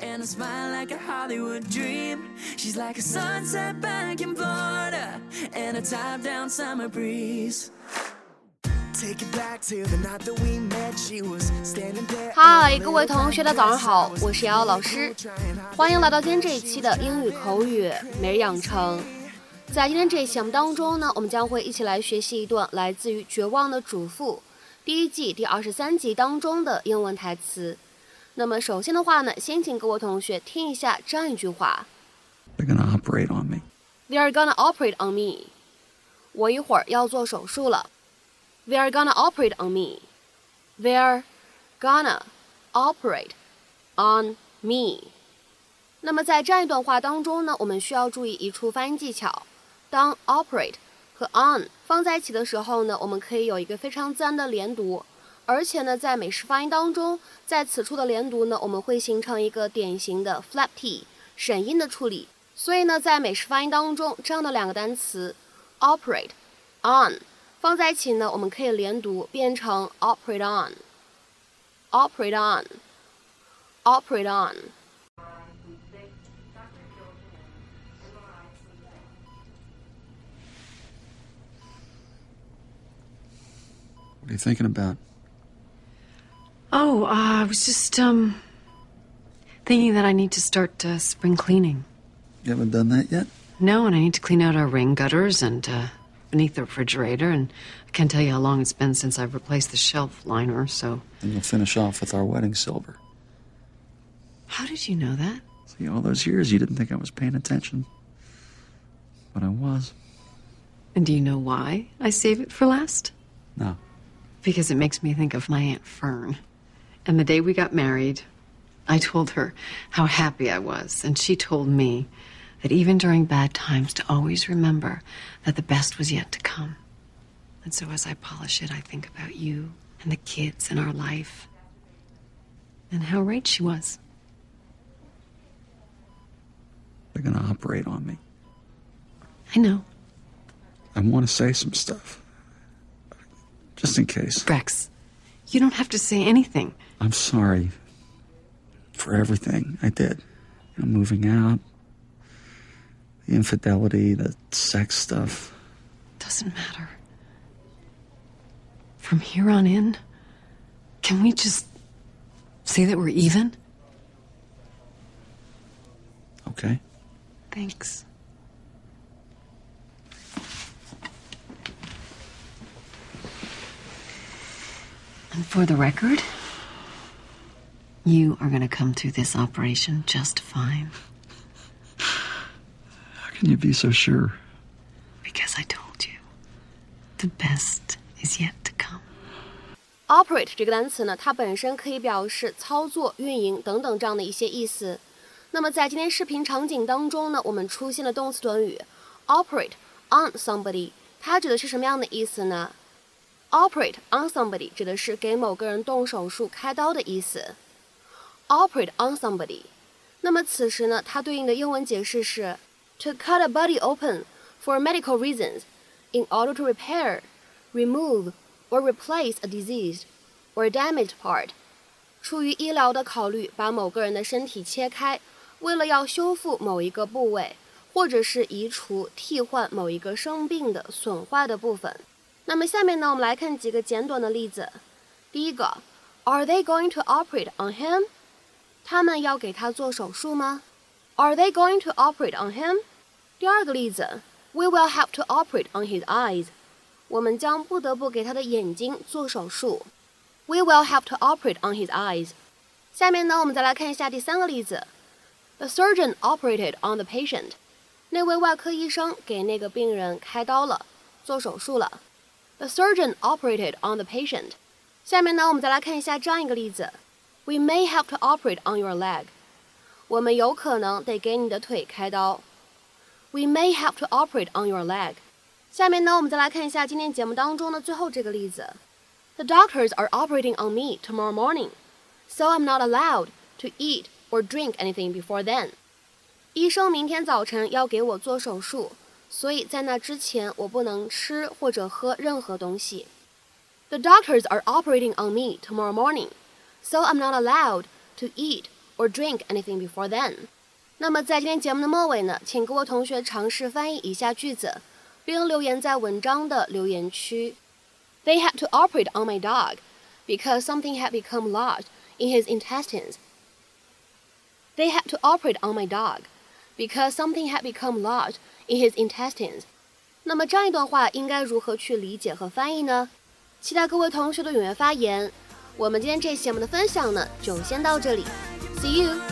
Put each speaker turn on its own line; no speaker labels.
and a smile like a Hollywood dream. She's like a sunset back in Florida and a top down summer breeze. Take it back to the night that we met. She was standing there.
嗨，各位同学，大家早上好，我是瑶瑶老师，欢迎来到今天这一期的英语口语每日养成。在今天这一期节目当中呢，我们将会一起来学习一段来自于《绝望的主妇》第一季第二十三集当中的英文台词。那么首先的话呢，先请各位同学听一下这样一句话
：They're gonna operate on me.
They're gonna operate on me. 我一会儿要做手术了。They're gonna operate on me. They're gonna operate on me. 那么在这样一段话当中呢，我们需要注意一处发音技巧。当 operate 和 on 放在一起的时候呢，我们可以有一个非常自然的连读，而且呢，在美式发音当中，在此处的连读呢，我们会形成一个典型的 flap t 省音的处理。所以呢，在美式发音当中，这样的两个单词 operate on 放在一起呢，我们可以连读变成 operate on，operate on，operate
on。What are you thinking about?
Oh, uh, I was just um thinking that I need to start uh, spring cleaning.
You haven't done that yet?
No, and I need to clean out our rain gutters and uh, beneath the refrigerator, and I can't tell you how long it's been since I've replaced the shelf liner. So.
And you'll finish off with our wedding silver.
How did you know that?
See, all those years you didn't think I was paying attention, but I was.
And do you know why I save it for last?
No.
Because it makes me think of my Aunt Fern. And the day we got married, I told her how happy I was, and she told me that even during bad times, to always remember that the best was yet to come. And so as I polish it, I think about you and the kids and our life, and how right she was.
They're going to operate on me.
I know.
I want to say some stuff. Just in case.
Rex, you don't have to say anything.
I'm sorry for everything I did. You know, moving out, the infidelity, the sex stuff.
Doesn't matter. From here on in, can we just say that we're even?
Okay.
Thanks. for the record, you are going to come through this operation just fine.
How can you be so sure?
Because I told you, the best is yet to come.
Operate 这个单词呢，它本身可以表示操作、运营等等这样的一些意思。那么在今天视频场景当中呢，我们出现了动词短语 operate on somebody，它指的是什么样的意思呢 ？Operate on somebody 指的是给某个人动手术、开刀的意思。Operate on somebody，那么此时呢，它对应的英文解释是 to cut a body open for medical reasons in order to repair, remove or replace a diseased or damaged part。出于医疗的考虑，把某个人的身体切开，为了要修复某一个部位，或者是移除、替换某一个生病的、损坏的部分。那么下面呢，我们来看几个简短的例子。第一个，Are they going to operate on him？他们要给他做手术吗？Are they going to operate on him？第二个例子，We will have to operate on his eyes。我们将不得不给他的眼睛做手术。We will have to operate on his eyes。下面呢，我们再来看一下第三个例子。The surgeon operated on the patient。那位外科医生给那个病人开刀了，做手术了。 The surgeon operated on the patient。下面呢，我们再来看一下这样一个例子：We may have to operate on your leg。我们有可能得给你的腿开刀。We may have to operate on your leg。下面呢，我们再来看一下今天节目当中的最后这个例子：The doctors are operating on me tomorrow morning, so I'm not allowed to eat or drink anything before then。医生明天早晨要给我做手术。 所以在那之前，我不能吃或者喝任何东西。The doctors are operating on me tomorrow morning, so I'm not allowed to eat or drink anything before then。那么在今天节目的末尾呢，请各位同学尝试翻译以下句子，并留言在文章的留言区。They had to operate on my dog because something had become lodged in his intestines. They had to operate on my dog because something had become lodged in his intestines. 那么这样一段话应该如何去理解和翻译呢？期待各位同学的踊跃发言。我们今天这期节目的分享呢，就先到这里，See you。